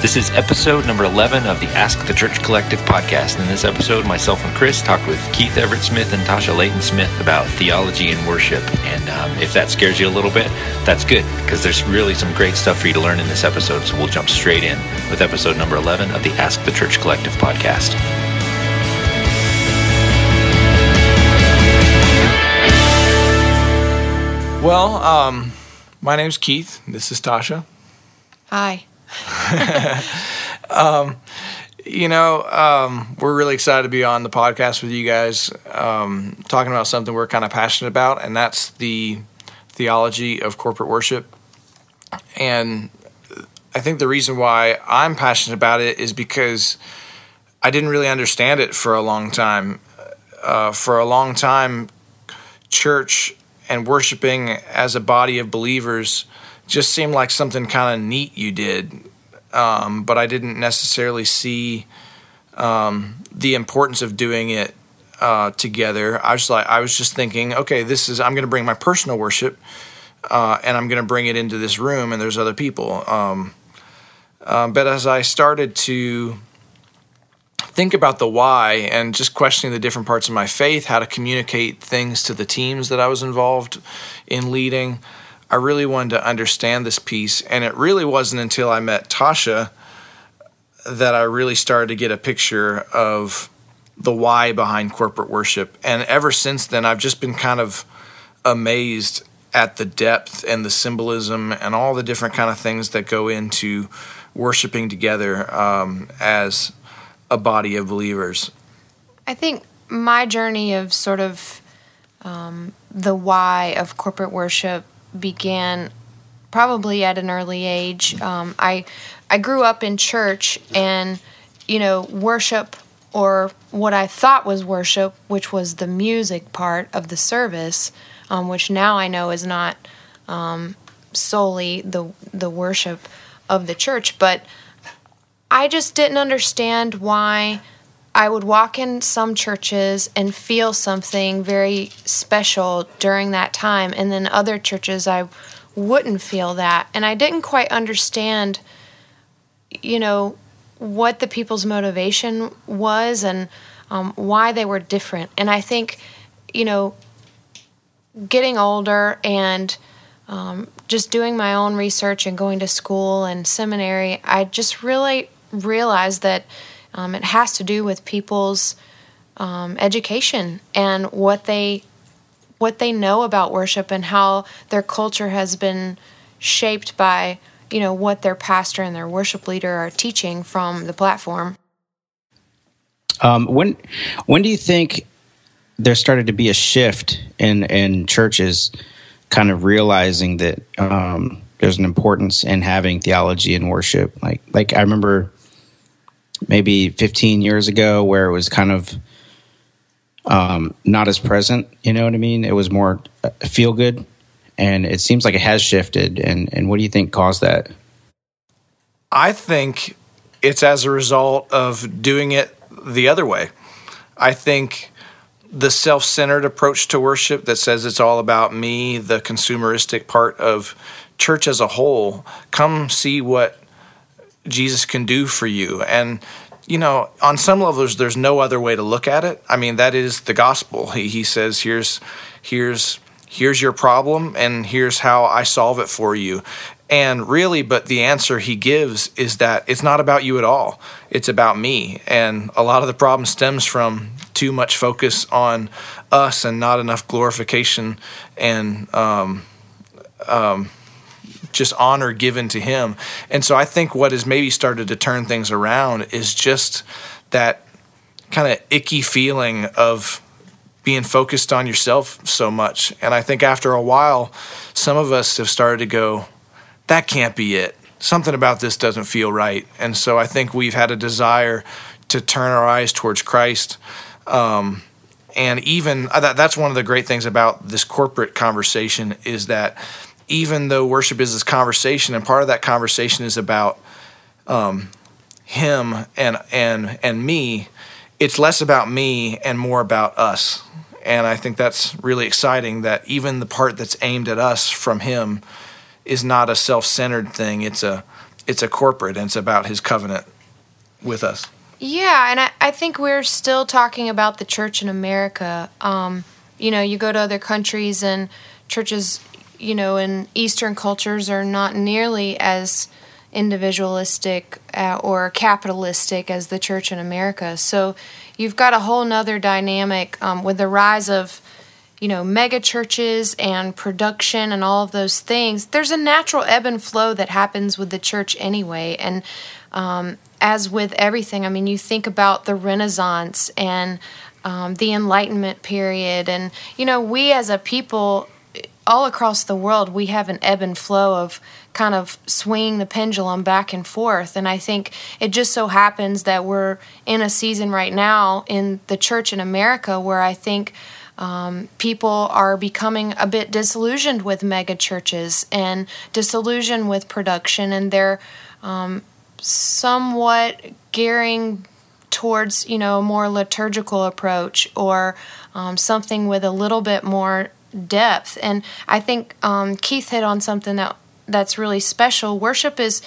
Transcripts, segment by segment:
This is episode number 11 of the Ask the Church Collective podcast. In this episode, myself and Chris talked with Keith Everett Smith and Tasha Layton Smith about theology and worship. And um, if that scares you a little bit, that's good because there's really some great stuff for you to learn in this episode. So we'll jump straight in with episode number 11 of the Ask the Church Collective podcast. Well, um, my name's Keith. This is Tasha. Hi. um, you know, um, we're really excited to be on the podcast with you guys, um, talking about something we're kind of passionate about, and that's the theology of corporate worship. And I think the reason why I'm passionate about it is because I didn't really understand it for a long time. Uh, for a long time, church and worshiping as a body of believers just seemed like something kind of neat you did, um, but I didn't necessarily see um, the importance of doing it uh, together. I was like, I was just thinking, okay, this is I'm going to bring my personal worship, uh, and I'm going to bring it into this room, and there's other people. Um, uh, but as I started to think about the why and just questioning the different parts of my faith, how to communicate things to the teams that I was involved in leading. I really wanted to understand this piece. And it really wasn't until I met Tasha that I really started to get a picture of the why behind corporate worship. And ever since then, I've just been kind of amazed at the depth and the symbolism and all the different kind of things that go into worshiping together um, as a body of believers. I think my journey of sort of um, the why of corporate worship began probably at an early age. Um, I I grew up in church, and you know, worship or what I thought was worship, which was the music part of the service, um, which now I know is not um, solely the the worship of the church, but I just didn't understand why I would walk in some churches and feel something very special during that time, and then other churches I wouldn't feel that. And I didn't quite understand, you know, what the people's motivation was and um, why they were different. And I think, you know, getting older and um, just doing my own research and going to school and seminary, I just really realized that um, it has to do with people's um, education and what they what they know about worship and how their culture has been shaped by you know what their pastor and their worship leader are teaching from the platform. Um, when when do you think there started to be a shift in in churches, kind of realizing that um, there's an importance in having theology and worship? Like like I remember maybe 15 years ago where it was kind of um, not as present. You know what I mean? It was more uh, feel good, and it seems like it has shifted. And and what do you think caused that? I think it's as a result of doing it the other way. I think the self centered approach to worship that says it's all about me, the consumeristic part of church as a whole, come see what Jesus can do for you. And you know, on some levels, there's no other way to look at it. I mean, that is the gospel. He, he says, "Here's, here's, here's your problem, and here's how I solve it for you." And really, but the answer he gives is that it's not about you at all. It's about me. And a lot of the problem stems from too much focus on us and not enough glorification and um, um, just honor given to him. And so I think what has maybe started to turn things around is just that kind of icky feeling of being focused on yourself so much. And I think after a while, some of us have started to go, that can't be it. Something about this doesn't feel right. And so I think we've had a desire to turn our eyes towards Christ. Um, and even uh, that, that's one of the great things about this corporate conversation is that even though worship is this conversation, and part of that conversation is about um, him and and and me, it's less about me and more about us. And I think that's really exciting that even the part that's aimed at us from him is not a self-centered thing. It's a it's a corporate and it's about his covenant with us. Yeah, and I, I think we're still talking about the church in America. Um, you know, you go to other countries and churches, you know, in Eastern cultures are not nearly as individualistic uh, or capitalistic as the church in America. So you've got a whole nother dynamic um, with the rise of you know mega churches and production and all of those things. There's a natural ebb and flow that happens with the church anyway. And um, as with everything i mean you think about the renaissance and um, the enlightenment period. And you know we as a people all across the world we have an ebb and flow of kind of swinging the pendulum back and forth. And I think it just so happens that we're in a season right now in the church in America where I think um, people are becoming a bit disillusioned with mega churches and disillusioned with production, and they're um, somewhat gearing towards you know a more liturgical approach or um, something with a little bit more depth. And I think um, Keith hit on something that that's really special. Worship is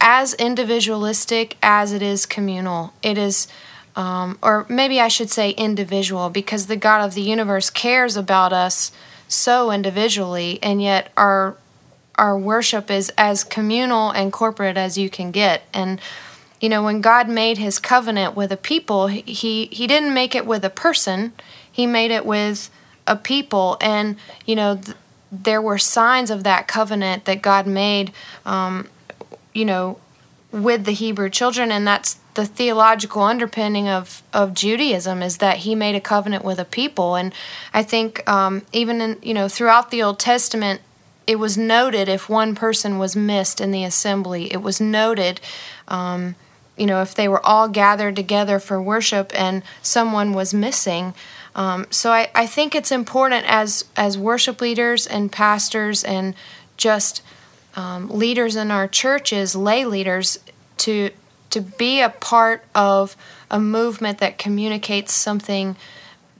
as individualistic as it is communal. It is, um, or maybe I should say individual, because the God of the universe cares about us so individually, and yet our our worship is as communal and corporate as you can get. And you know, when God made His covenant with a people, he he didn't make it with a person; He made it with a people. And you know. Th- there were signs of that covenant that God made, um, you know, with the Hebrew children, and that's the theological underpinning of, of Judaism is that he made a covenant with a people. And I think um, even in, you know, throughout the Old Testament, it was noted if one person was missed in the assembly. It was noted, um, you know, if they were all gathered together for worship and someone was missing, um, so I, I think it's important as as worship leaders and pastors and just um, leaders in our churches, lay leaders, to to be a part of a movement that communicates something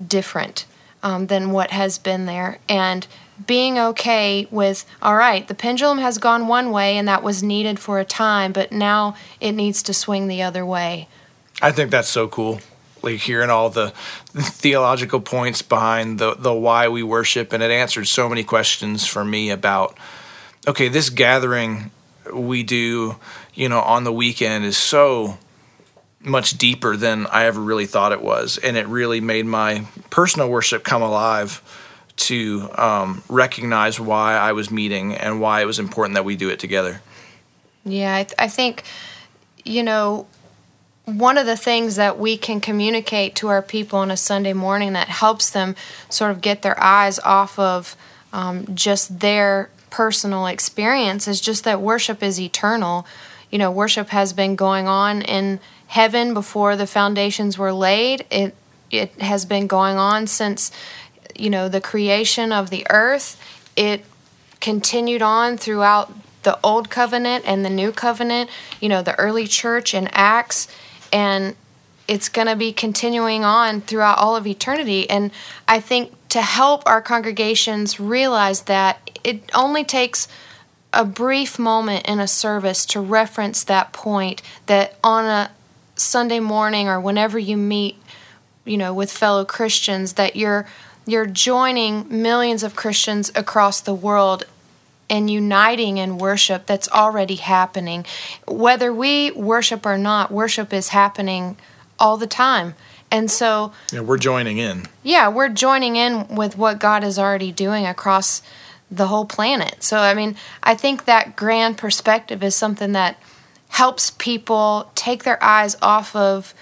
different um, than what has been there, and being okay with all right, the pendulum has gone one way and that was needed for a time, but now it needs to swing the other way. I think that's so cool like hearing all the theological points behind the the why we worship, and it answered so many questions for me about okay, this gathering we do, you know, on the weekend is so much deeper than I ever really thought it was, and it really made my personal worship come alive to um, recognize why I was meeting and why it was important that we do it together. Yeah, I, th- I think you know one of the things that we can communicate to our people on a Sunday morning that helps them sort of get their eyes off of um, just their personal experience is just that worship is eternal. You know, worship has been going on in heaven before the foundations were laid. It it has been going on since you know the creation of the earth. It continued on throughout the old covenant and the new covenant. You know, the early church in Acts and it's going to be continuing on throughout all of eternity. And I think to help our congregations realize that it only takes a brief moment in a service to reference that point that on a Sunday morning or whenever you meet, you know, with fellow Christians, that you're you're joining millions of Christians across the world and uniting in worship that's already happening. Whether we worship or not, worship is happening all the time. And so yeah, we're joining in. Yeah, we're joining in with what God is already doing across the whole planet. So I mean, I think that grand perspective is something that helps people take their eyes off of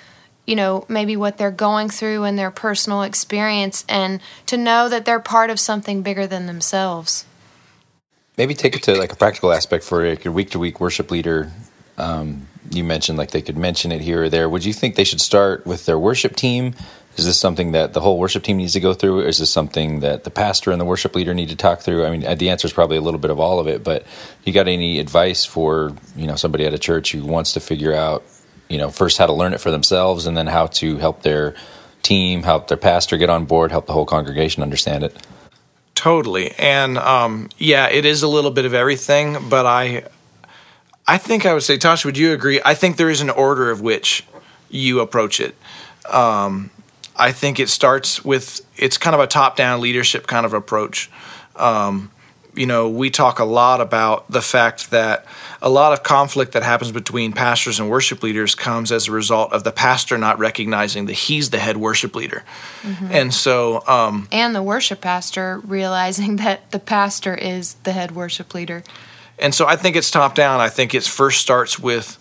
you know maybe what they're going through in their personal experience and to know that they're part of something bigger than themselves maybe take it to like a practical aspect for like your week to week worship leader. Um, you mentioned like they could mention it here or there. Would you think they should start with their worship team? Is this something that the whole worship team needs to go through? Is this something that the pastor and the worship leader need to talk through? I mean, the answer is probably a little bit of all of it. But you got any advice for you know somebody at a church who wants to figure out you know first how to learn it for themselves and then how to help their team, help their pastor get on board, help the whole congregation understand it? Totally. And um, yeah, it is a little bit of everything, but I I think I would say, Tasha, would you agree? I think there is an order of which you approach it. Um, I think it starts with it's kind of a top-down leadership kind of approach. Um, you know, we talk a lot about the fact that a lot of conflict that happens between pastors and worship leaders comes as a result of the pastor not recognizing that he's the head worship leader. Mm-hmm. And so. Um, and the worship pastor realizing that the pastor is the head worship leader. And so I think it's top down. I think it first starts with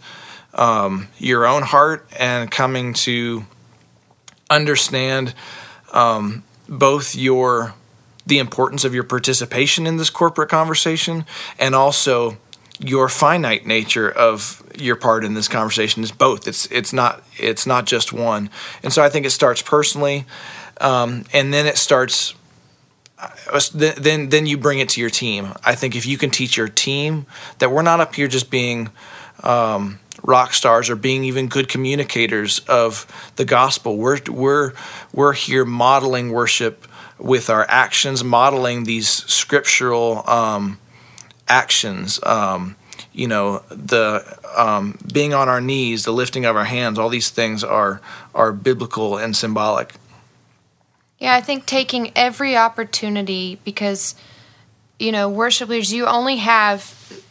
um, your own heart and coming to understand um, both your the importance of your participation in this corporate conversation and also your finite nature of your part in this conversation is both. It's it's not it's not just one. And so i think it starts personally um, and then it starts uh, then then you bring it to your team. I think if you can teach your team that we're not up here just being um, rock stars or being even good communicators of the gospel. We're we're we're here modeling worship with our actions, modeling these scriptural um, actions. Um, you know, the um, being on our knees, the lifting of our hands, all these things are are biblical and symbolic. Yeah, I think taking every opportunity because you know, worship leaders, you only have,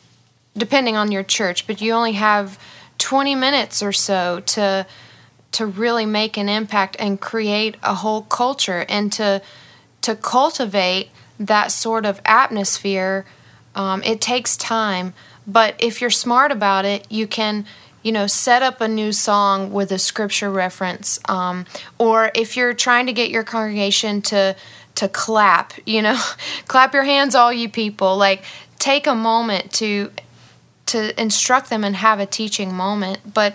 depending on your church, but you only have 20 minutes or so to to really make an impact and create a whole culture and to to cultivate that sort of atmosphere, um, it takes time. But if you're smart about it, you can, you know, set up a new song with a scripture reference. Um, or if you're trying to get your congregation to to clap, you know, clap your hands, all you people. Like, take a moment to to instruct them and have a teaching moment, but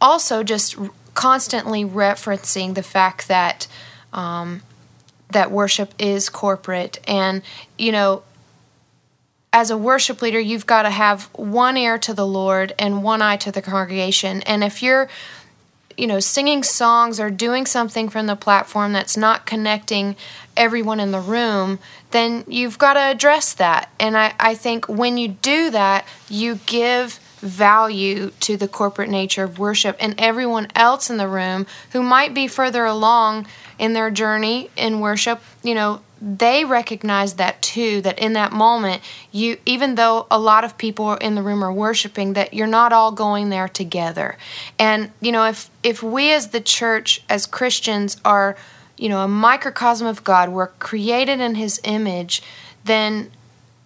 also just constantly referencing the fact that um, that worship is corporate. And you know as a worship leader you've got to have one ear to the lord and one eye to the congregation. And if you're you know singing songs or doing something from the platform that's not connecting everyone in the room then you've got to address that. And i, I think when you do that you give value to the corporate nature of worship and everyone else in the room who might be further along in their journey in worship, you know, they recognize that too that in that moment you even though a lot of people in the room are worshiping that you're not all going there together. And you know if if we as the church as christians are you know a microcosm of god we're created in his image then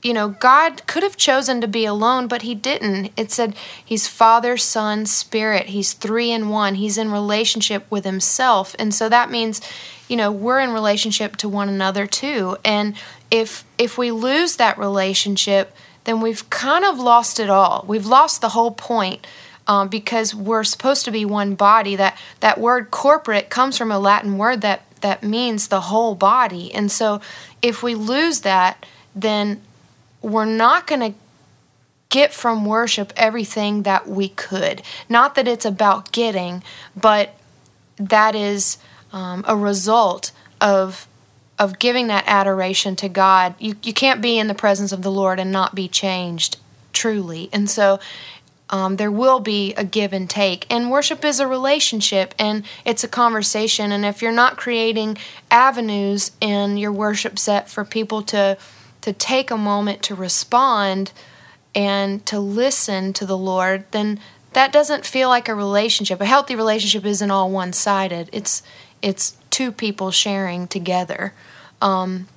you know, God could have chosen to be alone, but he didn't. It said he's Father, Son, Spirit. He's three in one. He's in relationship with himself. And so that means, you know, we're in relationship to one another too. And if if we lose that relationship, then we've kind of lost it all. We've lost the whole point. Um, because we're supposed to be one body. That that word corporate comes from a Latin word that that means the whole body. And so if we lose that, then we're not going to get from worship everything that we could. Not that it's about getting, but that is um, a result of of giving that adoration to God. You you can't be in the presence of the Lord and not be changed truly. And so um, there will be a give and take. And worship is a relationship and it's a conversation. And if you're not creating avenues in your worship set for people to to take a moment to respond and to listen to the Lord, then that doesn't feel like a relationship. A healthy relationship isn't all one sided. It's it's two people sharing together. Um,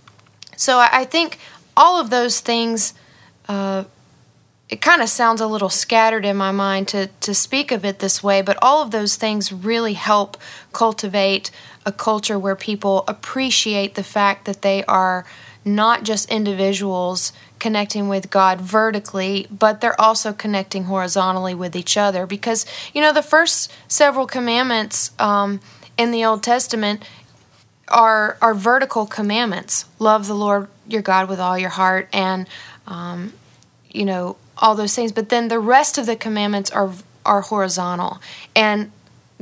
so I, I, think all of those things. Uh, it kind of sounds a little scattered in my mind to, to speak of it this way, but all of those things really help cultivate a culture where people appreciate the fact that they are not just individuals connecting with God vertically, but they're also connecting horizontally with each other. Because, you know, the first several commandments um, in the Old Testament are, are vertical commandments love the Lord your God with all your heart, and, um, you know, all those things. But then the rest of the commandments are, are horizontal. And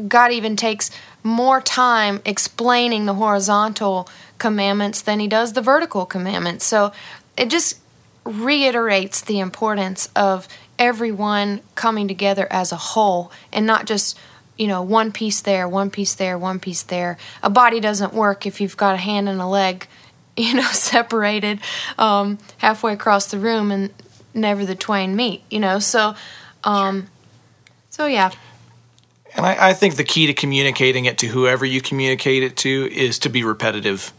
God even takes more time explaining the horizontal commandments than he does the vertical commandments. So it just reiterates the importance of everyone coming together as a whole and not just you know one piece there one piece there one piece there. A body doesn't work if you've got a hand and a leg you know separated um, halfway across the room and never the twain meet you know? So um, so yeah. And I, I, think the key to communicating it to whoever you communicate it to is to be repetitive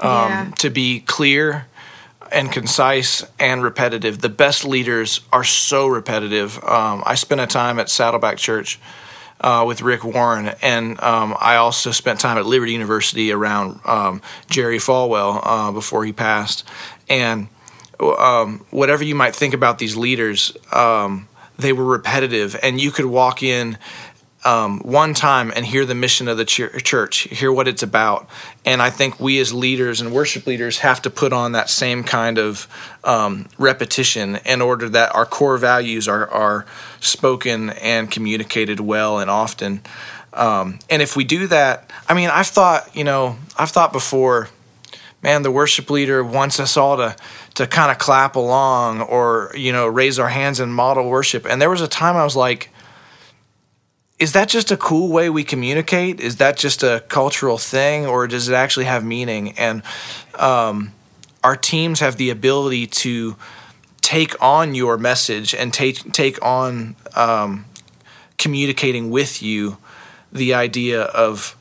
um, yeah. to be clear and concise and repetitive. The best leaders are so repetitive. Um, I spent a time at Saddleback Church uh, with Rick Warren, and um, I also spent time at Liberty University around um, Jerry Falwell uh, before he passed. And um, whatever you might think about these leaders, um, they were repetitive, and you could walk in um, one time and hear the mission of the ch- church, hear what it's about. And I think we as leaders and worship leaders have to put on that same kind of um, repetition in order that our core values are, are spoken and communicated well and often. Um, and if we do that, I mean, I've thought, you know, I've thought before, man, the worship leader wants us all to to kind of clap along or you know raise our hands and model worship. And there was a time I was like, is that just a cool way we communicate? Is that just a cultural thing, or does it actually have meaning? And um, our teams have the ability to take on your message and take take on um, communicating with you the idea of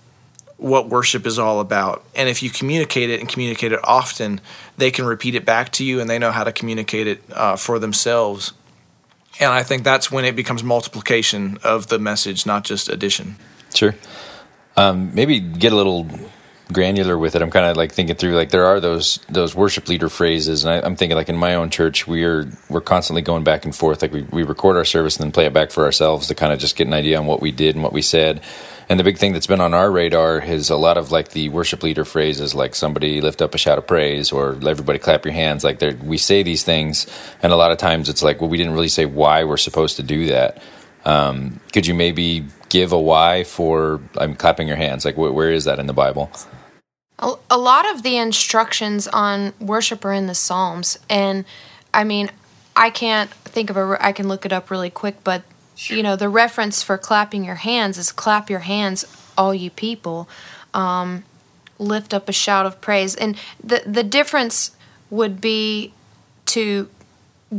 what worship is all about. And if you communicate it and communicate it often, they can repeat it back to you, and they know how to communicate it uh, for themselves and I think that's when it becomes multiplication of the message, not just addition. Sure. Um, maybe get a little granular with it. I'm kind of like thinking through like there are those those worship leader phrases, and I, am thinking like in my own church we're we're constantly going back and forth. Like we we record our service and then play it back for ourselves to kind of just get an idea on what we did and what we said. And the big thing that's been on our radar is a lot of like the worship leader phrases, like somebody lift up a shout of praise or everybody clap your hands. Like we say these things, and a lot of times it's like, well, we didn't really say why we're supposed to do that. Um, could you maybe give a why for I'm clapping your hands? Like wh- where is that in the Bible? A, a lot of the instructions on worship are in the Psalms, and I mean, I can't think of a. I can look it up really quick, but You know, the reference for clapping your hands is clap your hands, all you people. Um, lift up a shout of praise. And the, the difference would be to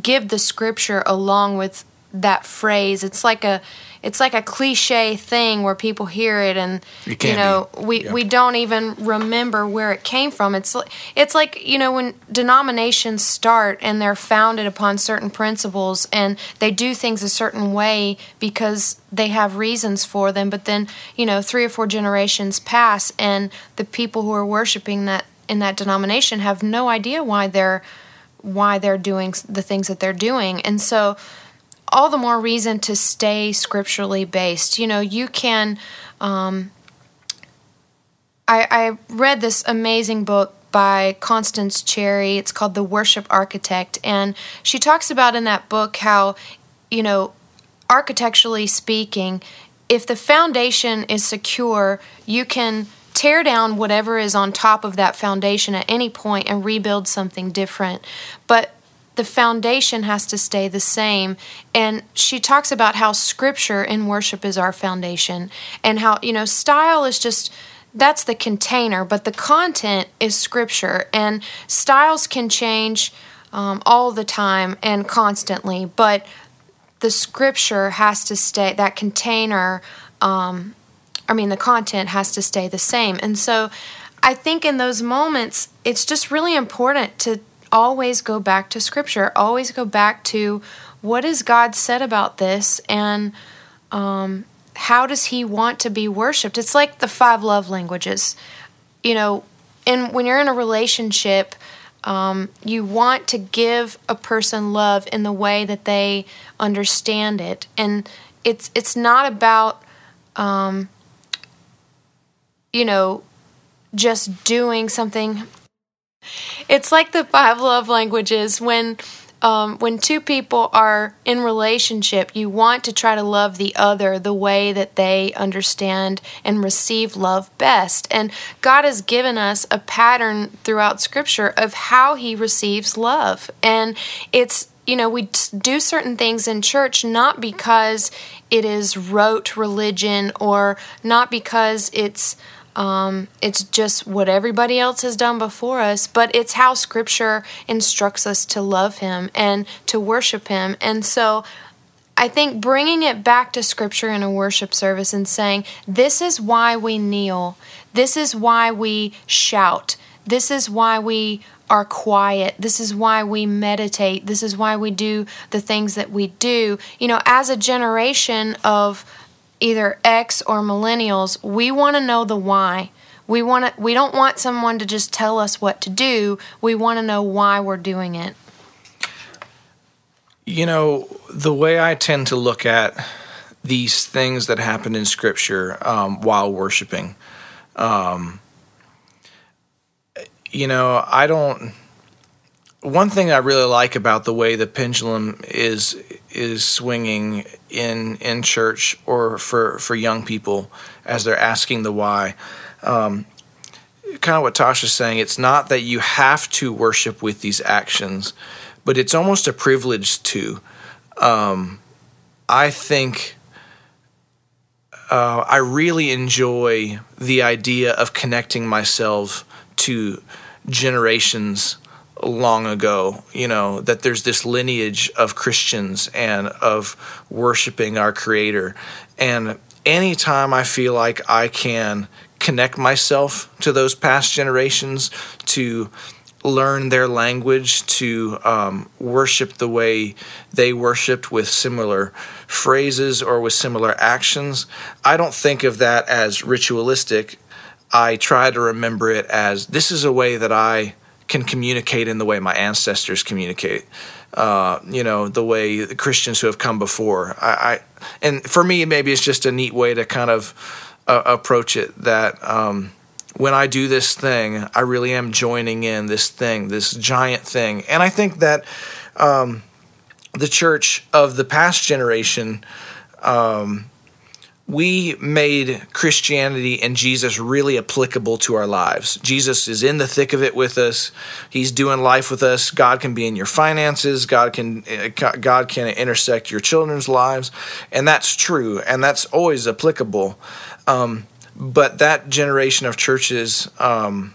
give the scripture along with that phrase. It's like a it's like a cliche thing where people hear it and it you know be. we yeah. we don't even remember where it came from it's it's like you know when denominations start and they're founded upon certain principles and they do things a certain way because they have reasons for them but then you know 3 or 4 generations pass and the people who are worshiping that in that denomination have no idea why they're why they're doing the things that they're doing and so all the more reason to stay scripturally based. You know, you can. Um, I, I read this amazing book by Constance Cherry. It's called The Worship Architect. And she talks about in that book how, you know, architecturally speaking, if the foundation is secure, you can tear down whatever is on top of that foundation at any point and rebuild something different. But the foundation has to stay the same. And she talks about how scripture in worship is our foundation and how, you know, style is just that's the container, but the content is scripture. And styles can change um, all the time and constantly, but the scripture has to stay, that container, um, I mean, the content has to stay the same. And so I think in those moments, it's just really important to always go back to scripture, always go back to what has God said about this and um, how does he want to be worshiped? It's like the five love languages. You know, and when you're in a relationship, um, you want to give a person love in the way that they understand it, and it's it's not about um, you know just doing something it's like the five love languages when um, when two people are in relationship, you want to try to love the other the way that they understand and receive love best. And God has given us a pattern throughout Scripture of how He receives love, and it's you know, we do certain things in church not because it is rote religion or not because it's um, it's just what everybody else has done before us, but it's how Scripture instructs us to love Him and to worship Him. And so I think bringing it back to Scripture in a worship service and saying, this is why we kneel, this is why we shout, this is why we are quiet. This is why we meditate. This is why we do the things that we do. You know, as a generation of either X or millennials, we want to know the why. We want to we don't want someone to just tell us what to do. We want to know why we're doing it. You know, the way I tend to look at these things that happen in Scripture um, while worshiping, um, you know, I don't. One thing I really like about the way the pendulum is is swinging in in church or for for young people as they're asking the why. Um, kind of what Tasha's saying. It's not that you have to worship with these actions, but it's almost a privilege to. Um, I think uh, I really enjoy the idea of connecting myself to generations long ago, you know, that there's this lineage of Christians and of worshiping our Creator. And anytime I feel like I can connect myself to those past generations, to learn their language, to um, worship the way they worshiped with similar phrases or with similar actions, I don't think of that as ritualistic. I try to remember it as this is a way that I can communicate in the way my ancestors communicate. Uh, you know, the way the Christians who have come before. I, I and for me, maybe it's just a neat way to kind of uh, approach it. That um, when I do this thing, I really am joining in this thing, this giant thing, and I think that um, the church of the past generation. Um, we made Christianity and Jesus really applicable to our lives. Jesus is in the thick of it with us. He's doing life with us. God can be in your finances. God can God can intersect your children's lives, and that's true, and that's always applicable. Um, but that generation of churches um,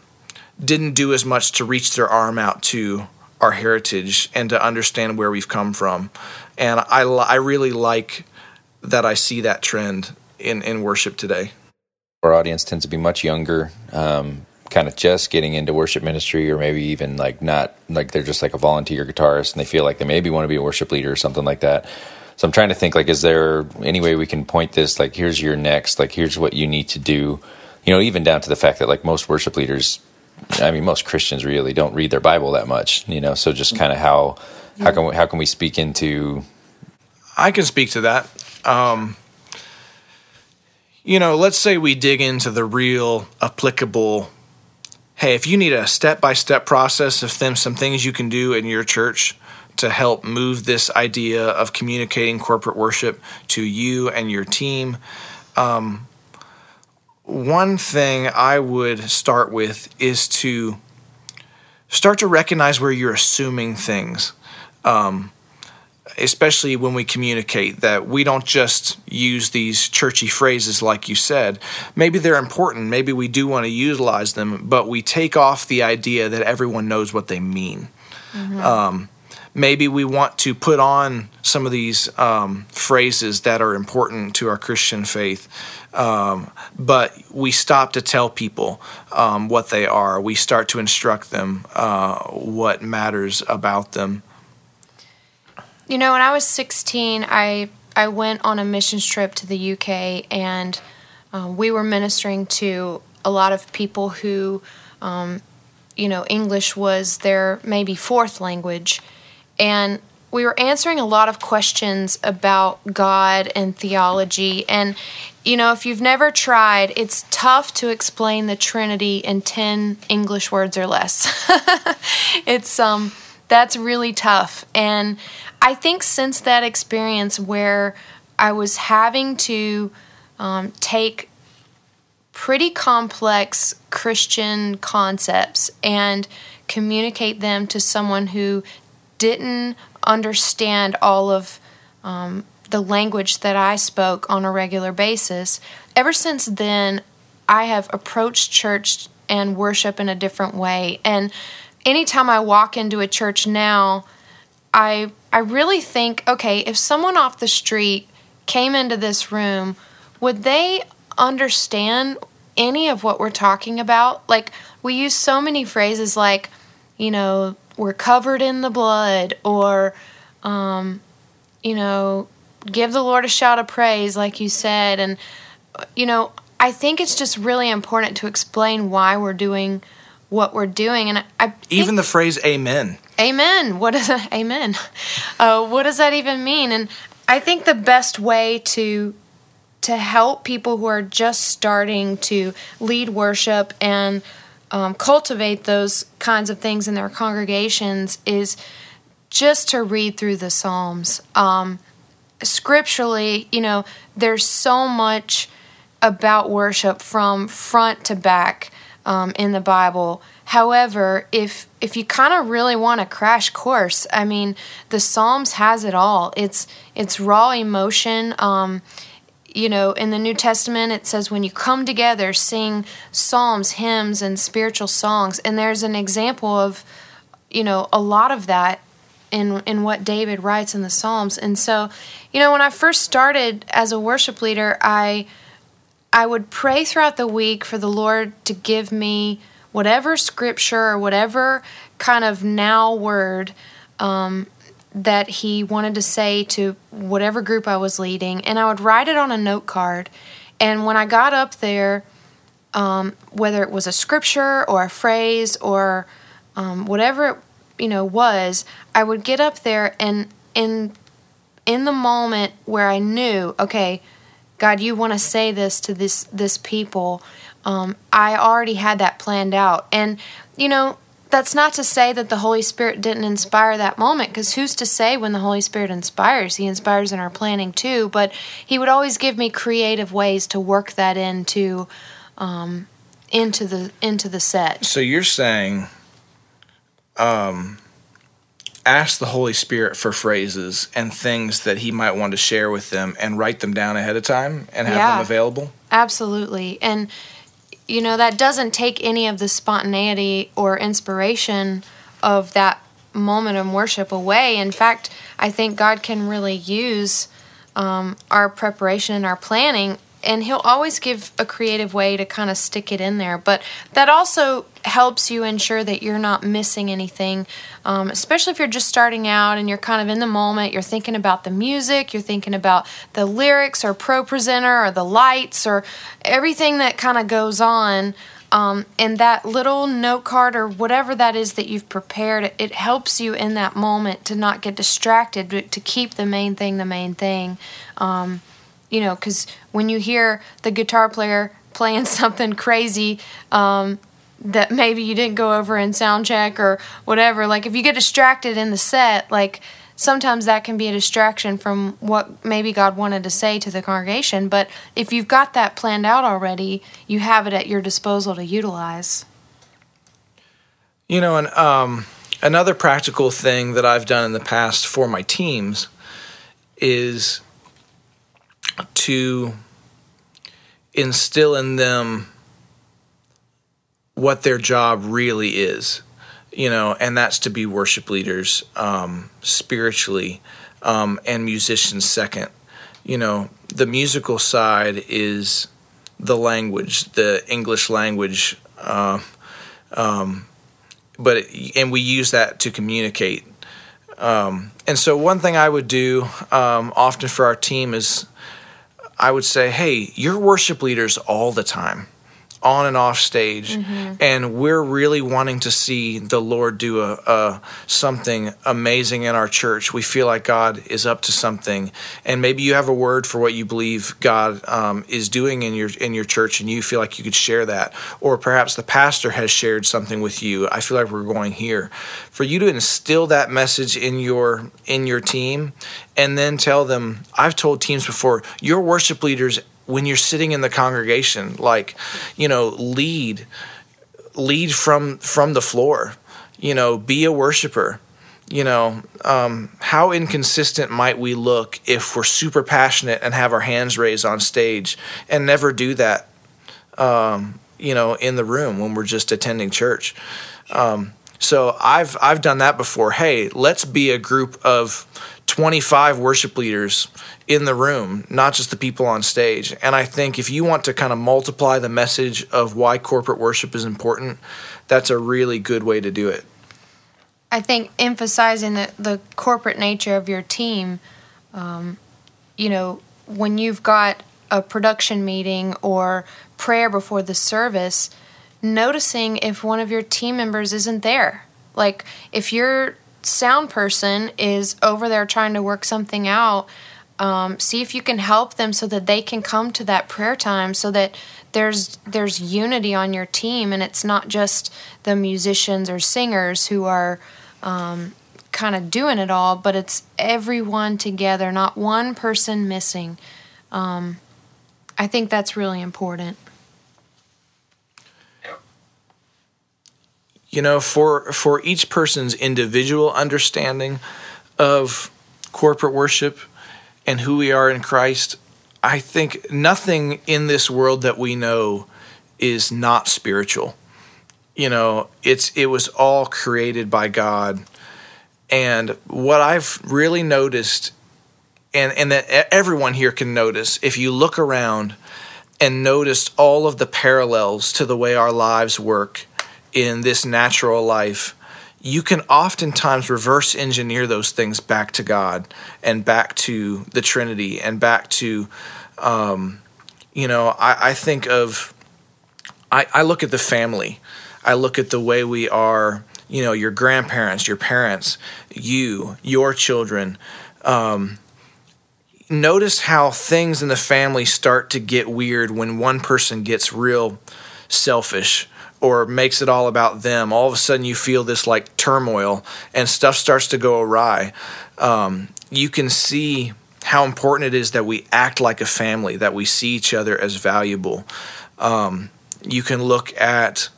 didn't do as much to reach their arm out to our heritage and to understand where we've come from. And I, I really like that I see that trend in, in worship today. Our audience tends to be much younger, um, kind of just getting into worship ministry, or maybe even like not like they're just like a volunteer guitarist and they feel like they maybe want to be a worship leader or something like that. So I'm trying to think like, is there any way we can point this like, here's your next, like, here's what you need to do, you know, even down to the fact that like most worship leaders, I mean, most Christians really don't read their Bible that much, you know. So just kind of how how can we, how can we speak into? I can speak to that. Um, you know, let's say we dig into the real applicable. Hey, if you need a step by step process of them, some things you can do in your church to help move this idea of communicating corporate worship to you and your team. Um, one thing I would start with is to start to recognize where you're assuming things. Um, especially when we communicate, that we don't just use these churchy phrases like you said. Maybe they're important, maybe we do want to utilize them, but we take off the idea that everyone knows what they mean. Mm-hmm. Um, maybe we want to put on some of these um, phrases that are important to our Christian faith, um, but we stop to tell people um, what they are. We start to instruct them uh, what matters about them. You know, when I was 16, I I went on a missions trip to the UK, and uh, we were ministering to a lot of people who, um, you know, English was their maybe fourth language, and we were answering a lot of questions about God and theology. And, you know, if you've never tried, it's tough to explain the Trinity in 10 English words or less. it's, um, that's really tough. And I think since that experience where I was having to um, take pretty complex Christian concepts and communicate them to someone who didn't understand all of um, the language that I spoke on a regular basis. Ever since then, I have approached church and worship in a different way. And anytime I walk into a church now, I I really think, okay, if someone off the street came into this room, would they understand any of what we're talking about? Like we use so many phrases like, you know, we're covered in the blood or um, you know, give the Lord a shout of praise like you said and you know, I think it's just really important to explain why we're doing what we're doing, and I even the phrase "Amen." Amen. What is that? Amen? Uh, what does that even mean? And I think the best way to to help people who are just starting to lead worship and um, cultivate those kinds of things in their congregations is just to read through the Psalms. Um, scripturally, you know, there's so much about worship from front to back um, in the Bible. However, if if you kind of really want a crash course, I mean, the Psalms has it all. It's it's raw emotion. Um, you know, in the New Testament, it says when you come together, sing psalms, hymns, and spiritual songs. And there's an example of, you know, a lot of that in in what David writes in the Psalms. And so, you know, when I first started as a worship leader, I I would pray throughout the week for the Lord to give me whatever scripture or whatever kind of now word um, that He wanted to say to whatever group I was leading, and I would write it on a note card. And when I got up there, um, whether it was a scripture or a phrase or um, whatever it you know was, I would get up there and in in the moment where I knew, okay, God, you want to say this to this this people. Um, I already had that planned out, and you know that's not to say that the Holy Spirit didn't inspire that moment, because who's to say when the Holy Spirit inspires? He inspires in our planning too, but He would always give me creative ways to work that into um, into the into the set. So you're saying, um, ask the Holy Spirit for phrases and things that He might want to share with them and write them down ahead of time and have yeah, them available? Absolutely. And, you know, that doesn't take any of the spontaneity or inspiration of that moment of worship away. In fact, I think God can really use um, our preparation and our planning and he'll always give a creative way to kind of stick it in there. But that also helps you ensure that you're not missing anything, um, especially if you're just starting out and you're kind of in the moment. You're thinking about the music, you're thinking about the lyrics or ProPresenter or the lights or everything that kind of goes on. Um, and that little note card or whatever that is that you've prepared, it helps you in that moment to not get distracted, but to keep the main thing the main thing. Um, you know, because when you hear the guitar player playing something crazy um, that maybe you didn't go over in sound check or whatever, like if you get distracted in the set, like sometimes that can be a distraction from what maybe God wanted to say to the congregation. But if you've got that planned out already, you have it at your disposal to utilize. You know, and um, another practical thing that I've done in the past for my teams is to instill in them what their job really is, you know, and that's to be worship leaders um, spiritually um, and musicians second. You know, the musical side is the language, the English language, uh, um, but and we use that to communicate. Um, and so, one thing I would do um, often for our team is I would say, hey, you're worship leaders all the time on and off stage mm-hmm. and we're really wanting to see the lord do a, a, something amazing in our church. We feel like god is up to something. And maybe you have a word for what you believe god um, is doing in your in your church and you feel like you could share that. Or perhaps the pastor has shared something with you. I feel like we're going here. For you to instill that message in your in your team and then tell them i've told teams before your worship leaders when you're sitting in the congregation like you know lead lead from from the floor you know be a worshiper you know, um, how inconsistent might we look if we're super passionate and have our hands raised on stage and never do that, um, you know, in the room when we're just attending church? Um, so I've I've done that before. Hey, let's be a group of 25 worship leaders in the room, not just the people on stage. And I think if you want to kind of multiply the message of why corporate worship is important, that's a really good way to do it. I think emphasizing the, the corporate nature of your team, um, you know, when you've got a production meeting or prayer before the service, noticing if one of your team members isn't there. Like if your sound person is over there trying to work something out, um, see if you can help them so that they can come to that prayer time so that there's there's unity on your team and it's not just the musicians or singers who are um, kind of doing it all but it's everyone together not one person missing. Um, i think that's really important you know for for each person's individual understanding of corporate worship and who we are in Christ, I think nothing in this world that we know is not spiritual. You know, it's it was all created by God. And what I've really noticed and and that everyone here can notice if you look around and notice all of the parallels to the way our lives work in this natural life you can oftentimes reverse engineer those things back to God and back to the Trinity and back to, um, you know, I, I think of, I, I look at the family. I look at the way we are, you know, your grandparents, your parents, you, your children. Um, notice how things in the family start to get weird when one person gets real selfish or makes it all about them, all of a sudden you feel this like turmoil and stuff starts to go awry. Um, you can see how important it is that we act like a family, that we see each other as valuable. Um, you can look at.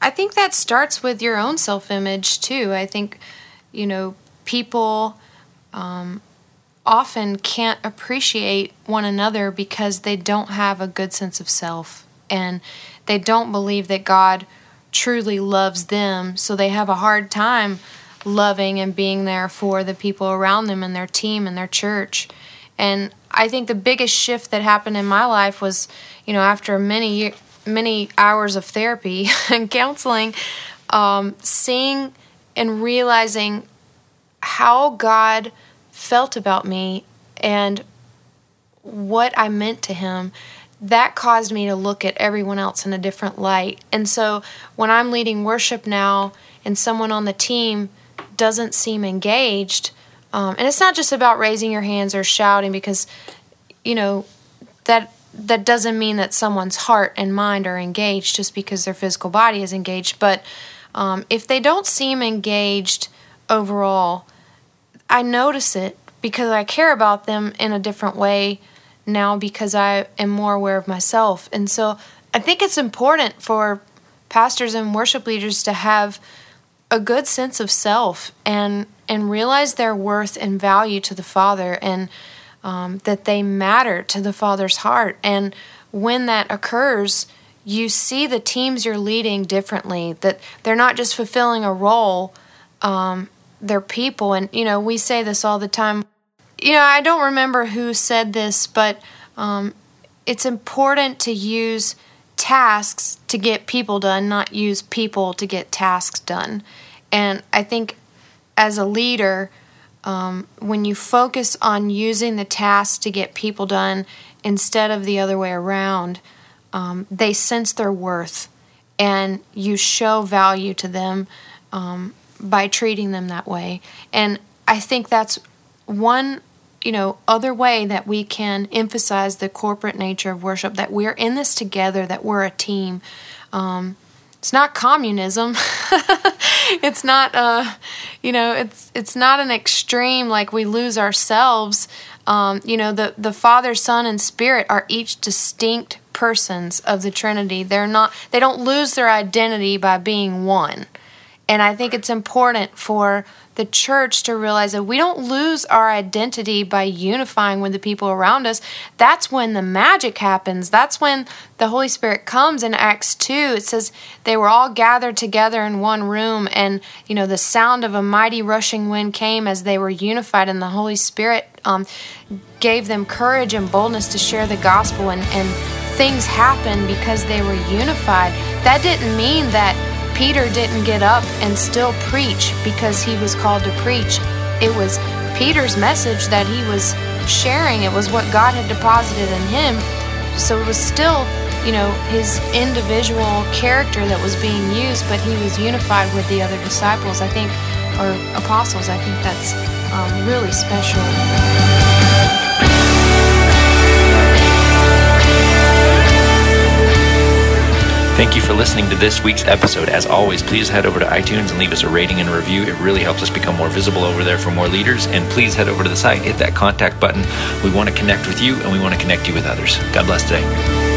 I think that starts with your own self image too. I think, you know, people um, often can't appreciate one another because they don't have a good sense of self. And they don't believe that God truly loves them, so they have a hard time loving and being there for the people around them and their team and their church. And I think the biggest shift that happened in my life was, you know, after many many hours of therapy and counseling, um, seeing and realizing how God felt about me and what I meant to Him that caused me to look at everyone else in a different light. And so when I'm leading worship now and someone on the team doesn't seem engaged, um, and it's not just about raising your hands or shouting because, you know, that that doesn't mean that someone's heart and mind are engaged just because their physical body is engaged. But um, if they don't seem engaged overall, I notice it because I care about them in a different way now because I am more aware of myself. And so I think it's important for pastors and worship leaders to have a good sense of self and and realize their worth and value to the Father and um, that they matter to the Father's heart. And when that occurs, you see the teams you're leading differently. That they're not just fulfilling a role; um, they're people. And you know, we say this all the time you know, I don't remember who said this, but um, it's important to use tasks to get people done, not use people to get tasks done. And I think as a leader, um, when you focus on using the tasks to get people done instead of the other way around, um, they sense their worth and you show value to them um, by treating them that way. And I think that's one you know other way that we can emphasize the corporate nature of worship that we're in this together that we're a team. Um, it's not communism. It's not uh you know it's it's not an extreme like we lose ourselves. Um, you know the the father son and spirit are each distinct persons of the trinity. They're not they don't lose their identity by being one. And I think it's important for the church to realize that we don't lose our identity by unifying with the people around us. That's when the magic happens. That's when the Holy Spirit comes in Acts 2. It says they were all gathered together in one room, and, you know, the sound of a mighty rushing wind came as they were unified, and the Holy Spirit um, gave them courage and boldness to share the gospel, and, and things happened because they were unified. That didn't mean that Peter didn't get up and still preach because he was called to preach. It was Peter's message that he was sharing. It was what God had deposited in him. So it was still, you know, his individual character that was being used, but he was unified with the other disciples. I think, or apostles. I think that's um, really special. Thank you for listening to this week's episode. As always, please head over to iTunes and leave us a rating and a review. It really helps us become more visible over there for more leaders. And please head over to the site, hit that contact button. We want to connect with you and we want to connect you with others. God bless today.